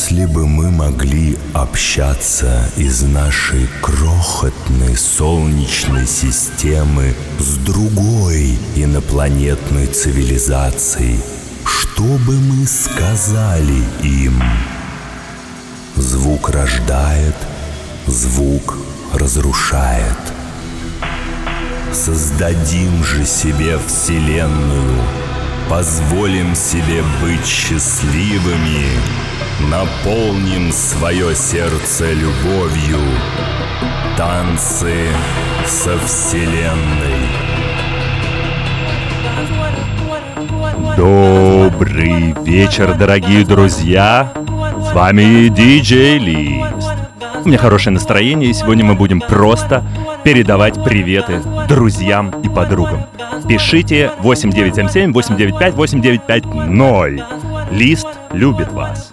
Если бы мы могли общаться из нашей крохотной солнечной системы с другой инопланетной цивилизацией, что бы мы сказали им? Звук рождает, звук разрушает. Создадим же себе Вселенную, позволим себе быть счастливыми, наполним свое сердце любовью, танцы со Вселенной. Добрый вечер, дорогие друзья! С вами DJ List. У меня хорошее настроение, и сегодня мы будем просто передавать приветы друзьям и подругам. Пишите 8977 895 8950. Лист любит вас.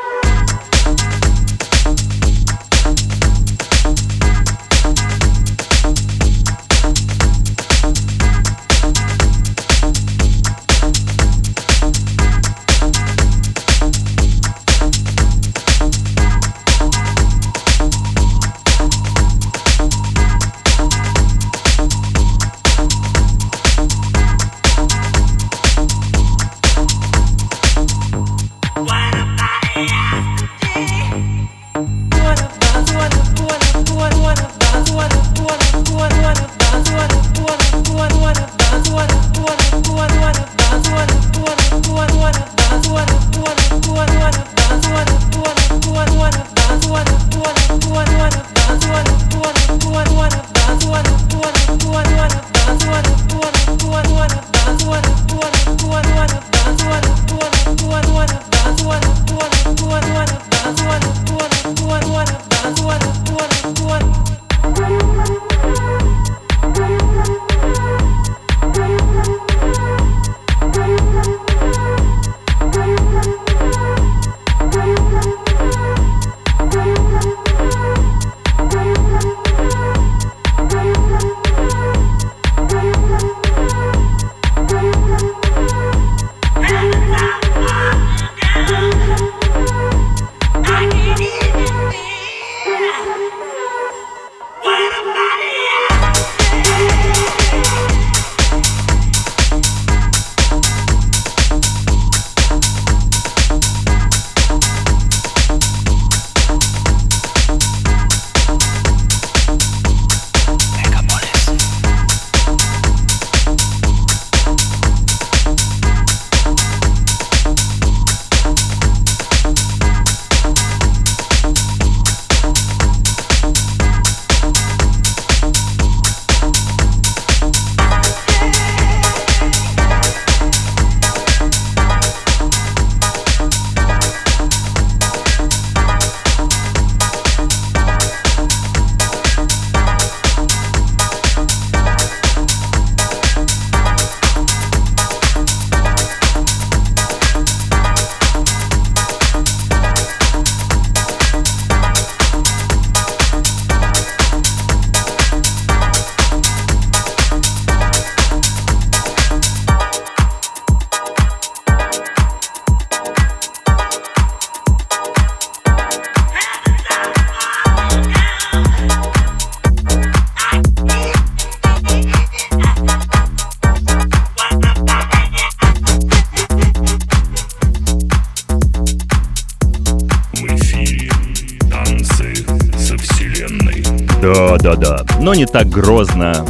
но не так грозно,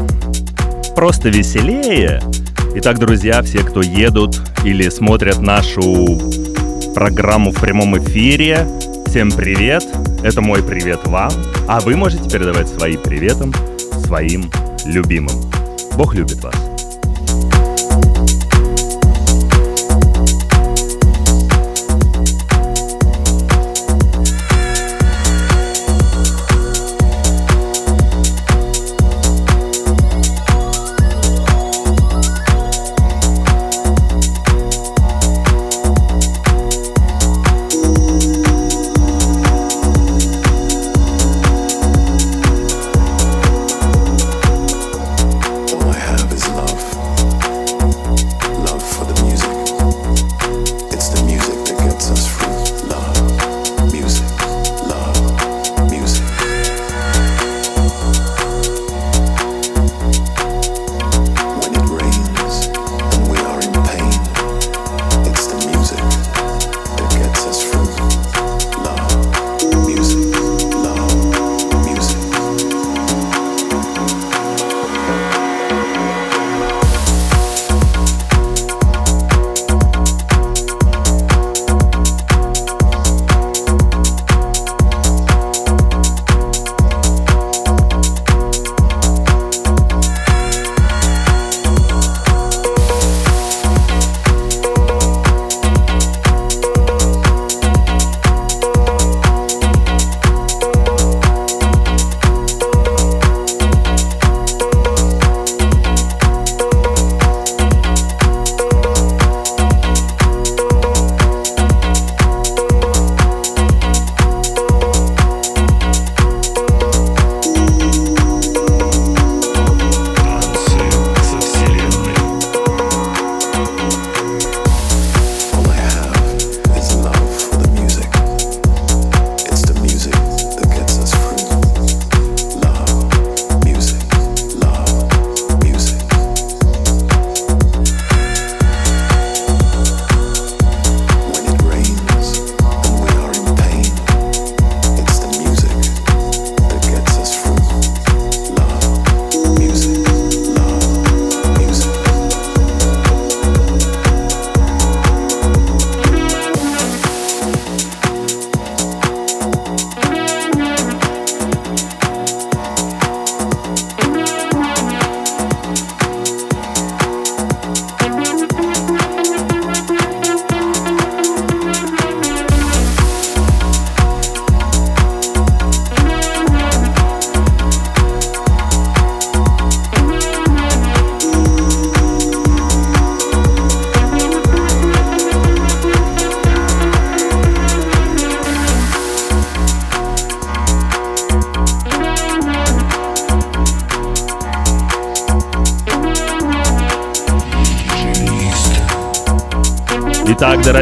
просто веселее. Итак, друзья, все, кто едут или смотрят нашу программу в прямом эфире, всем привет. Это мой привет вам. А вы можете передавать свои приветом своим любимым. Бог любит вас.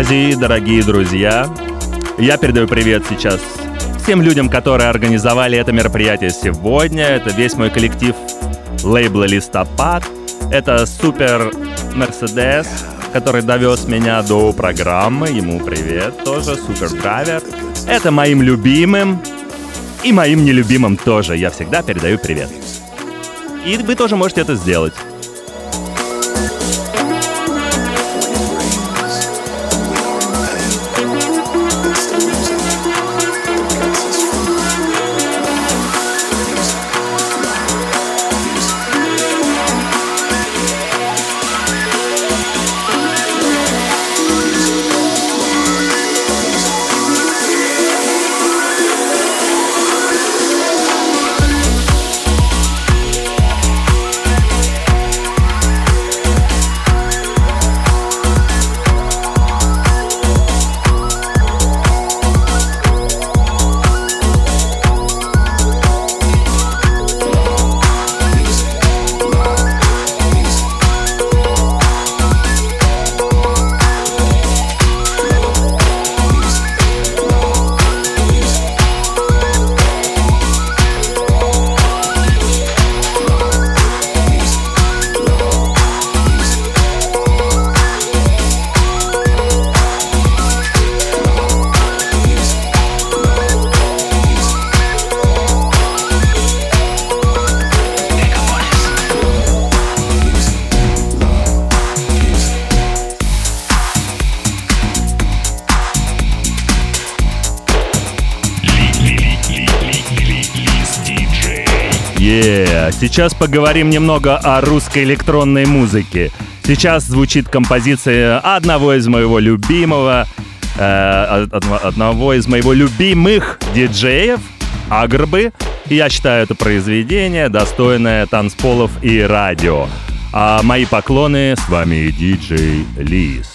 Дорогие, дорогие друзья, я передаю привет сейчас всем людям, которые организовали это мероприятие сегодня. Это весь мой коллектив лейбла «Листопад». Это супер Мерседес, который довез меня до программы. Ему привет тоже, супер драйвер. Это моим любимым и моим нелюбимым тоже. Я всегда передаю привет. И вы тоже можете это сделать. Сейчас поговорим немного о русской электронной музыке. Сейчас звучит композиция одного из моего любимого, э, одного из моего любимых диджеев, Агрбы. Я считаю это произведение достойное танцполов и радио. А мои поклоны, с вами диджей Лист.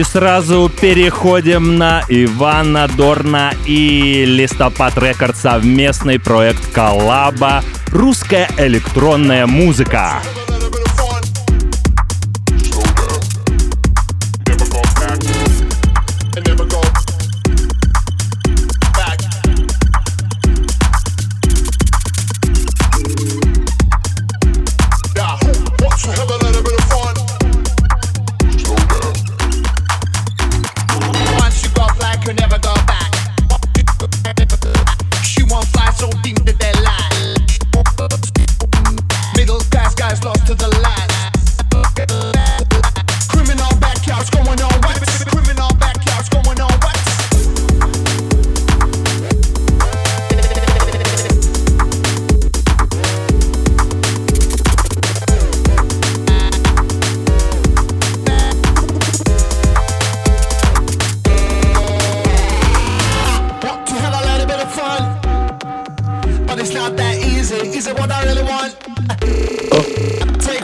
И сразу переходим на Ивана Дорна и Листопад Рекорд совместный проект Коллаба «Русская электронная музыка».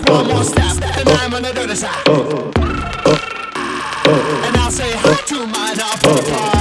and I'm on the dirty side. And I'll say hi to my dog.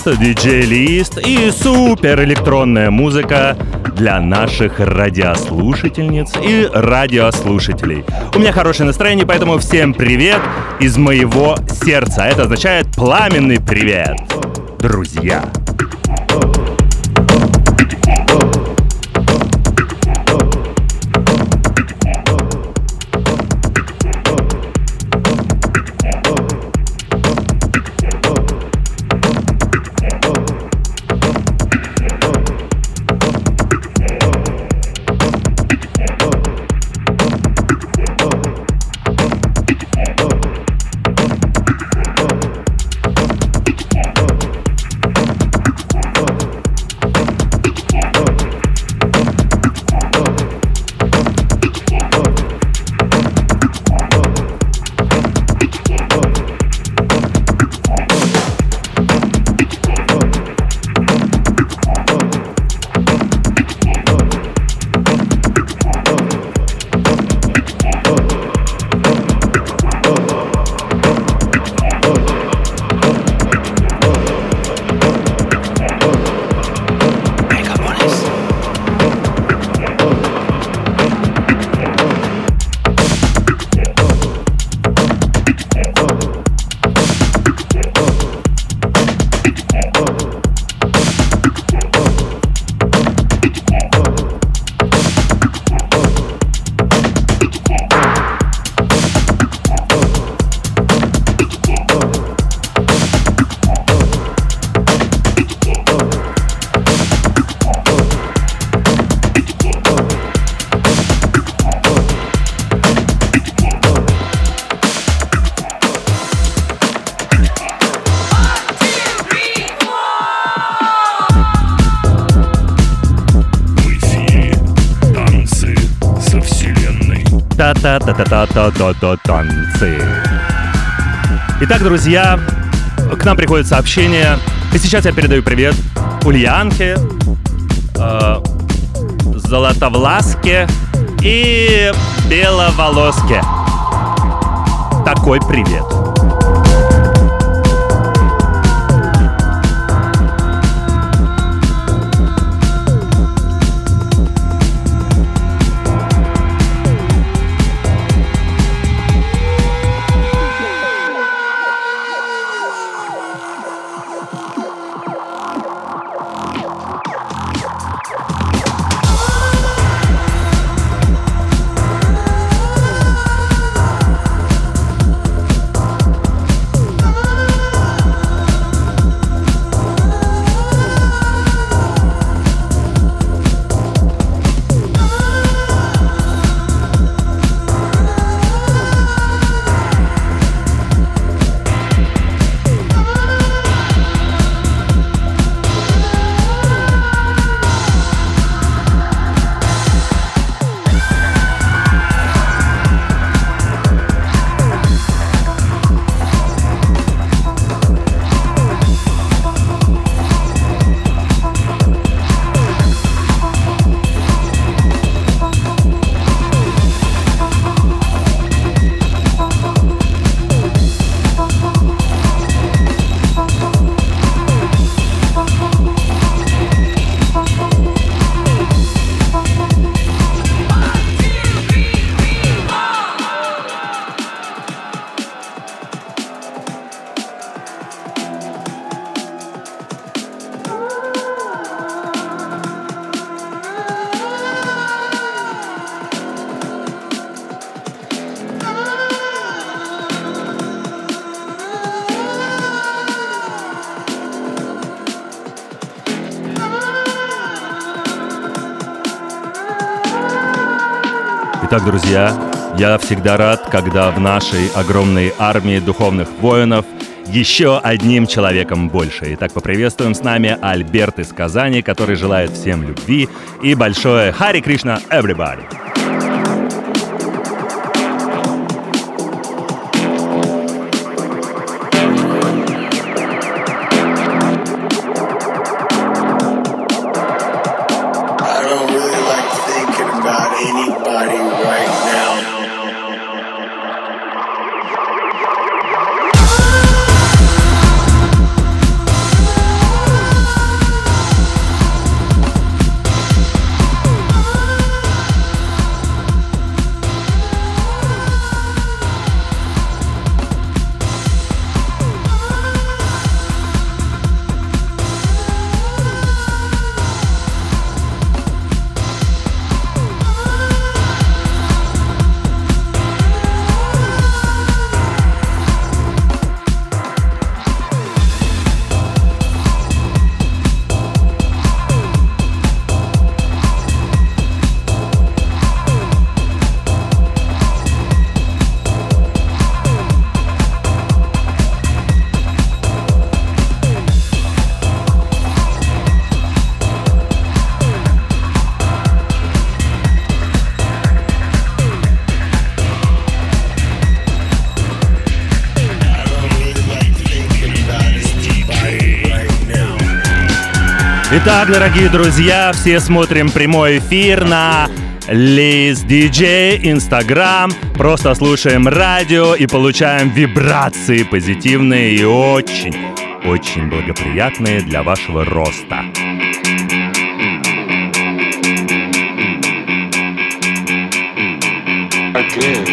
Это диджей-лист и супер электронная музыка для наших радиослушательниц и радиослушателей. У меня хорошее настроение, поэтому всем привет из моего сердца. Это означает пламенный привет, друзья. Итак, друзья, к нам приходит сообщение. И сейчас я передаю привет Ульянке, э, Золотовласке и Беловолоске. Такой привет. Итак, друзья, я всегда рад, когда в нашей огромной армии духовных воинов еще одним человеком больше. Итак, поприветствуем с нами Альберт из Казани, который желает всем любви и большое Хари Кришна everybody! Итак, дорогие друзья, все смотрим прямой эфир на Лиз Диджей, Инстаграм. Просто слушаем радио и получаем вибрации позитивные и очень, очень благоприятные для вашего роста. Again.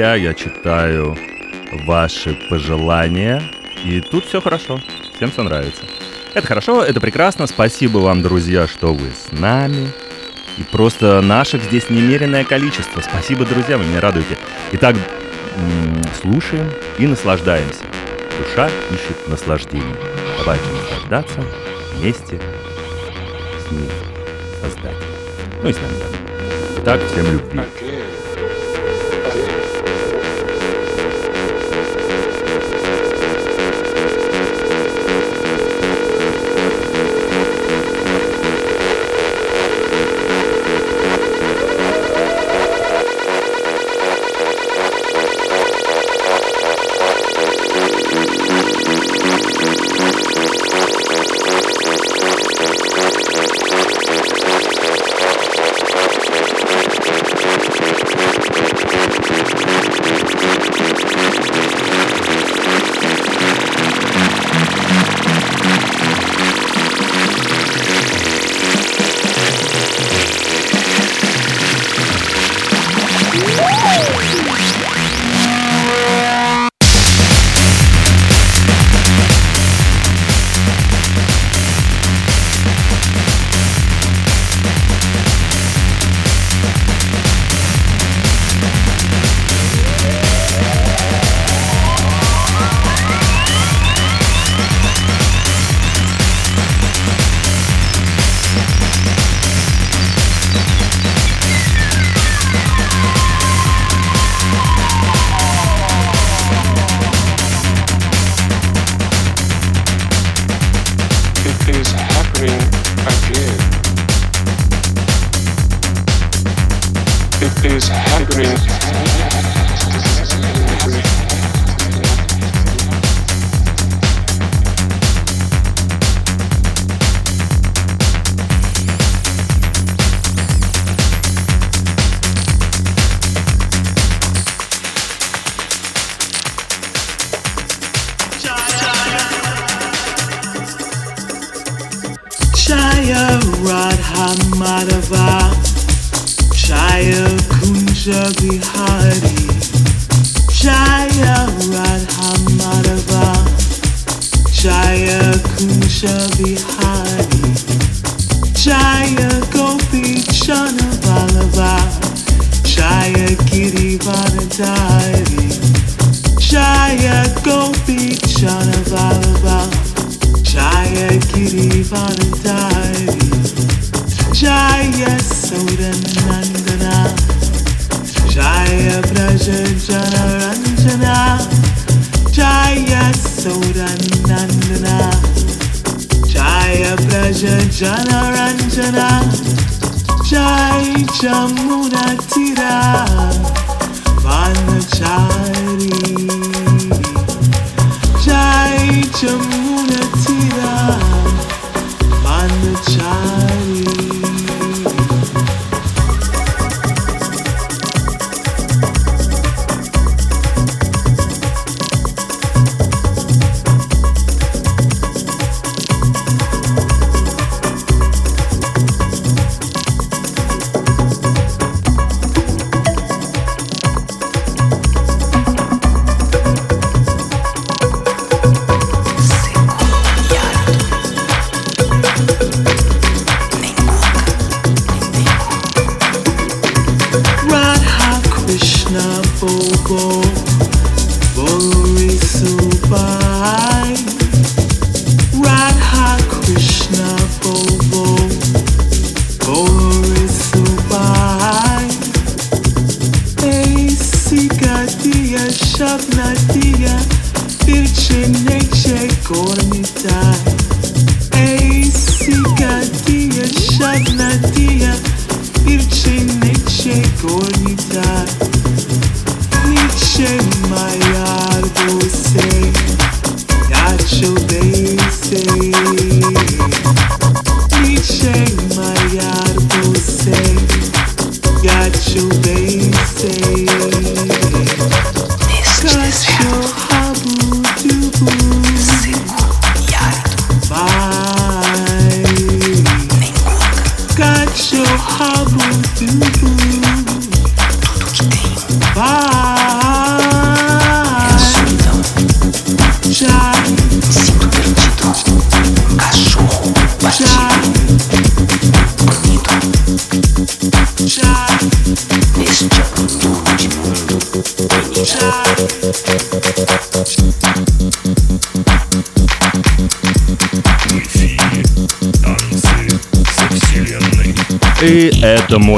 Друзья, я читаю ваши пожелания. И тут все хорошо. Всем все нравится. Это хорошо, это прекрасно. Спасибо вам, друзья, что вы с нами. И просто наших здесь немеренное количество. Спасибо, друзья, вы меня радуете. Итак, слушаем и наслаждаемся. Душа ищет наслаждение. Давайте наслаждаться вместе с ним, Создателем. Ну и с нами. Итак, всем любви. Hamarva Shaya Kunja Bihari Shaya Radha Madhava Shaya Kunja Bihari Shaya Gopi Chana Balava Shaya Giri Vanadari Shaya Gopi Chana Balava Shaya Giri Vanadari Jaya Sauranandana Jaya Braja Janaranjana Jaya Sauranandana Jaya Braja Janaranjana Jai Jamuna Tira Vanachari Jai Jamuna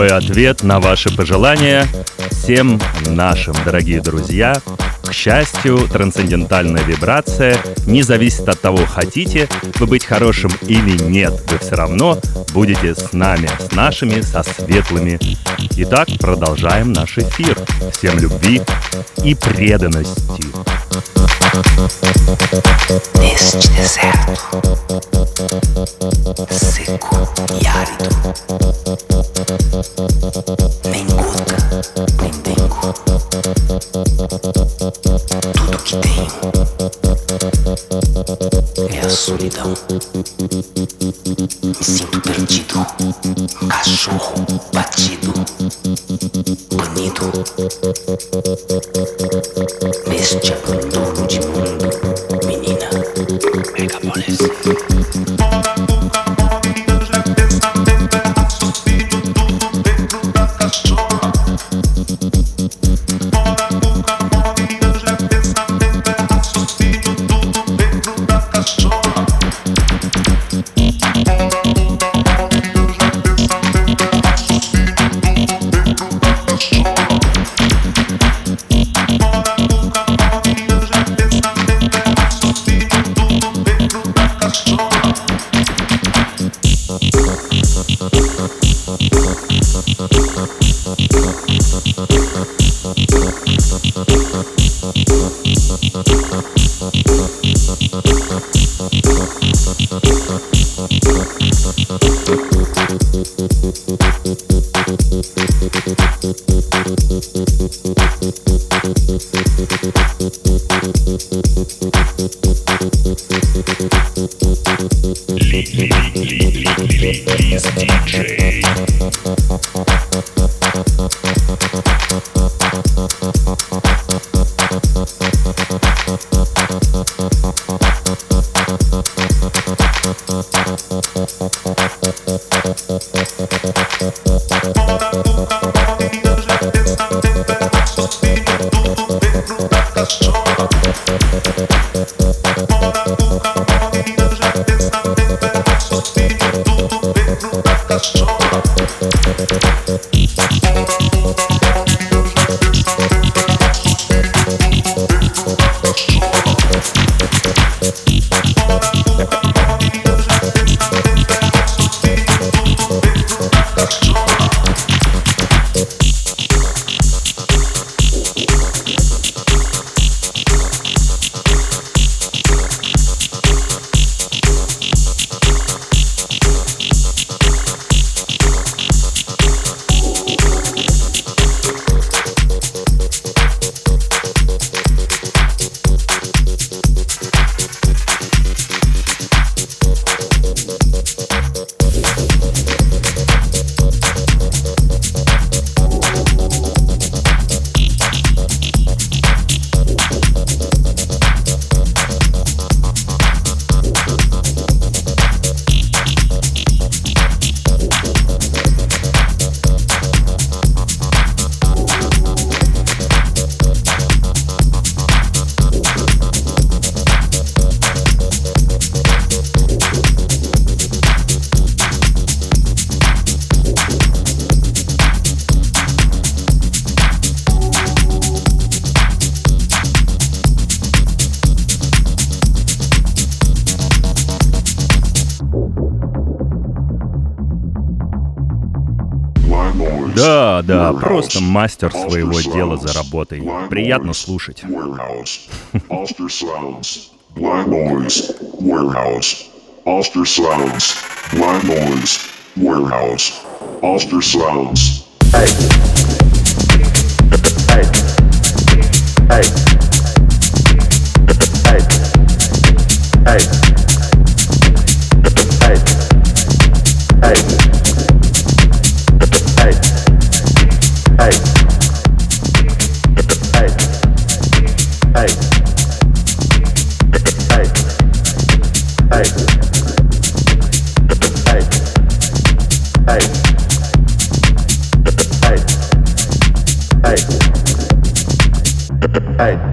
это мой ответ на ваши пожелания всем нашим, дорогие друзья. К счастью, трансцендентальная вибрация не зависит от того, хотите вы быть хорошим или нет. Вы все равно будете с нами, с нашими, со светлыми. Итак, продолжаем наш эфир. Всем любви и преданности. Neste deserto, seco e árido, Neste abandono de mundo, просто мастер своего дела за работой. Приятно слушать. Black Noise, Warehouse, Oster Sounds, Black Noise, Warehouse, Oster Sounds. Hey. Hey. Hey. Hey. Hey. Hey.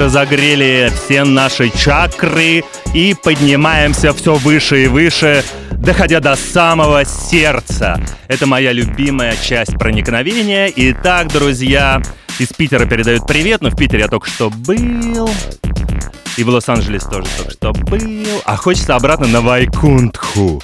Разогрели все наши чакры и поднимаемся все выше и выше, доходя до самого сердца. Это моя любимая часть проникновения. Итак, друзья, из Питера передают привет, но в Питере я только что был. И в Лос-Анджелес тоже только что был. А хочется обратно на Вайкунтху.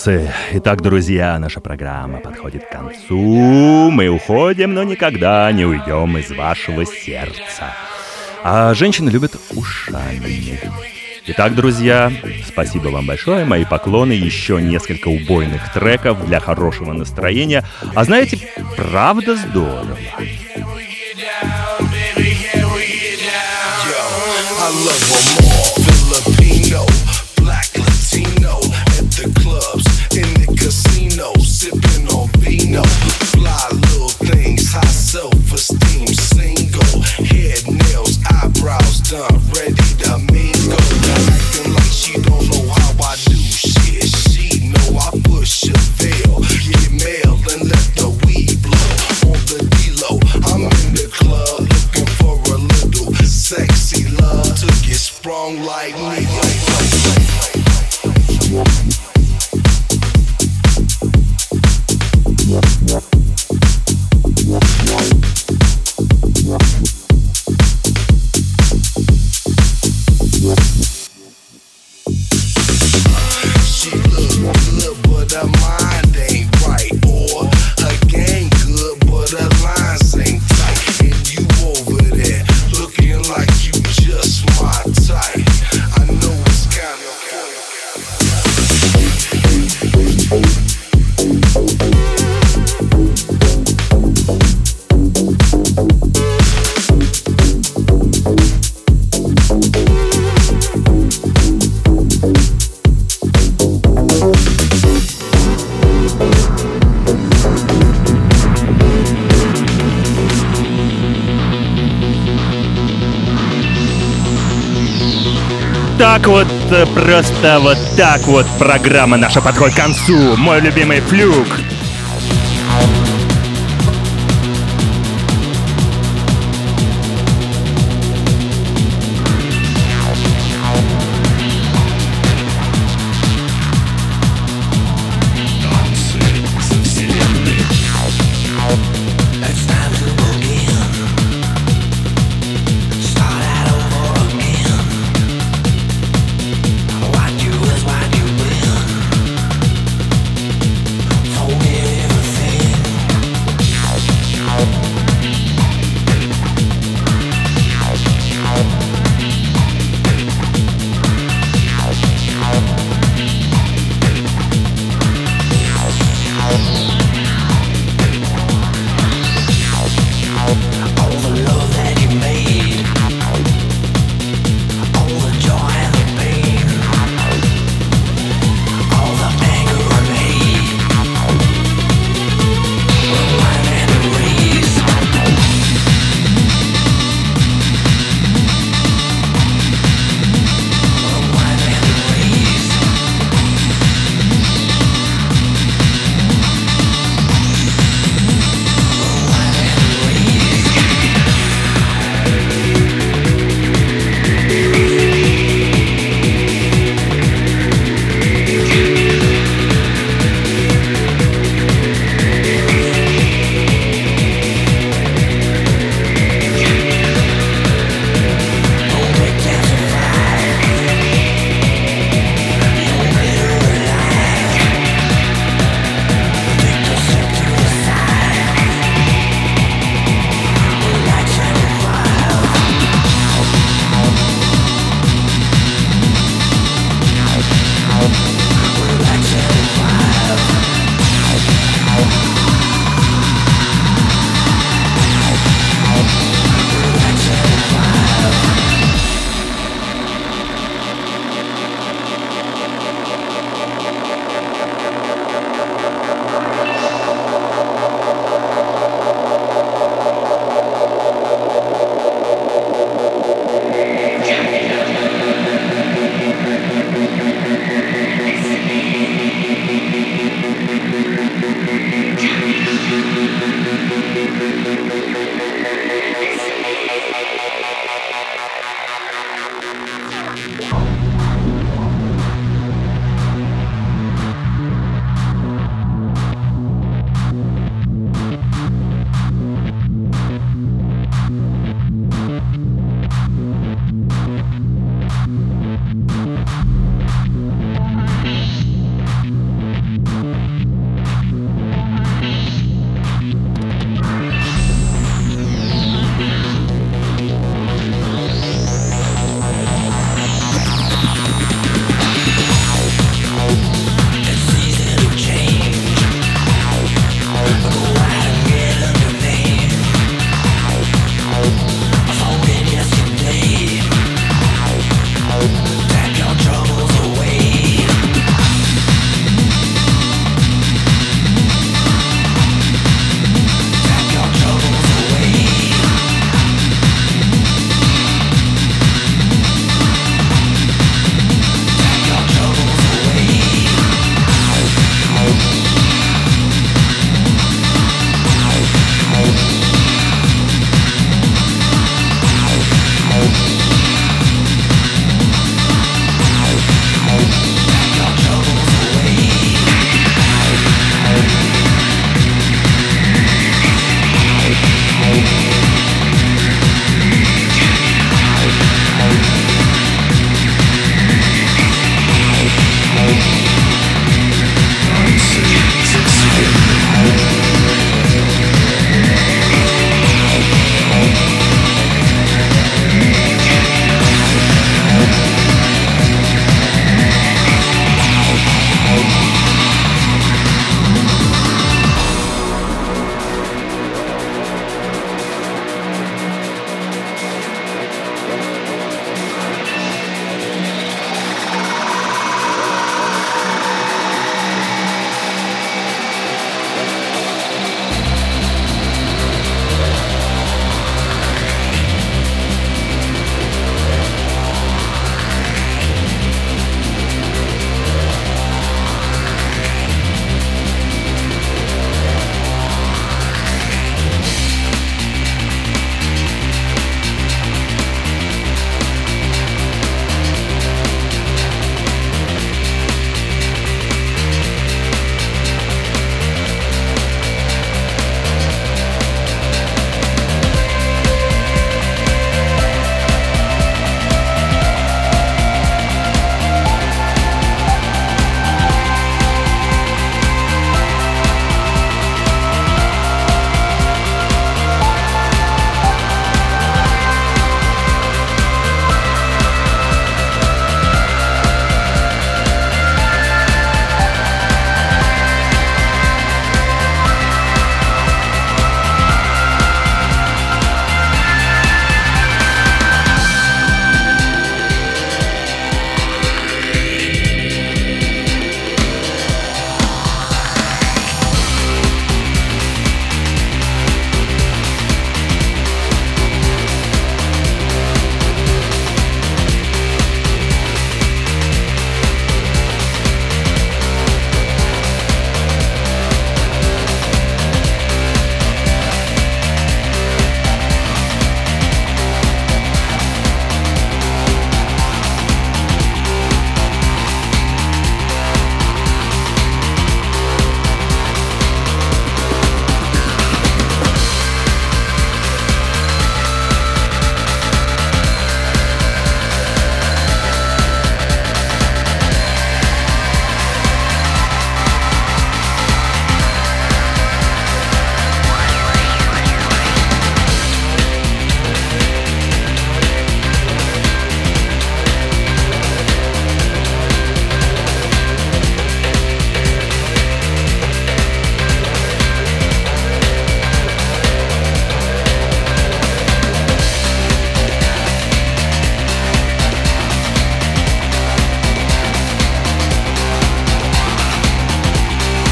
Танцы. Итак, друзья, наша программа подходит к концу. Мы уходим, но никогда не уйдем из вашего сердца. А женщины любят ушами. Итак, друзья, спасибо вам большое. Мои поклоны. Еще несколько убойных треков для хорошего настроения. А знаете, правда здорово. I love ready. Acting like she don't know how I do. She know I push veil, get mail and let the weed blow. On the D-Lo, I'm in the club looking for a little sexy love Took get sprung like me. Так вот, э, просто вот так вот программа наша подходит к концу. Мой любимый флюк.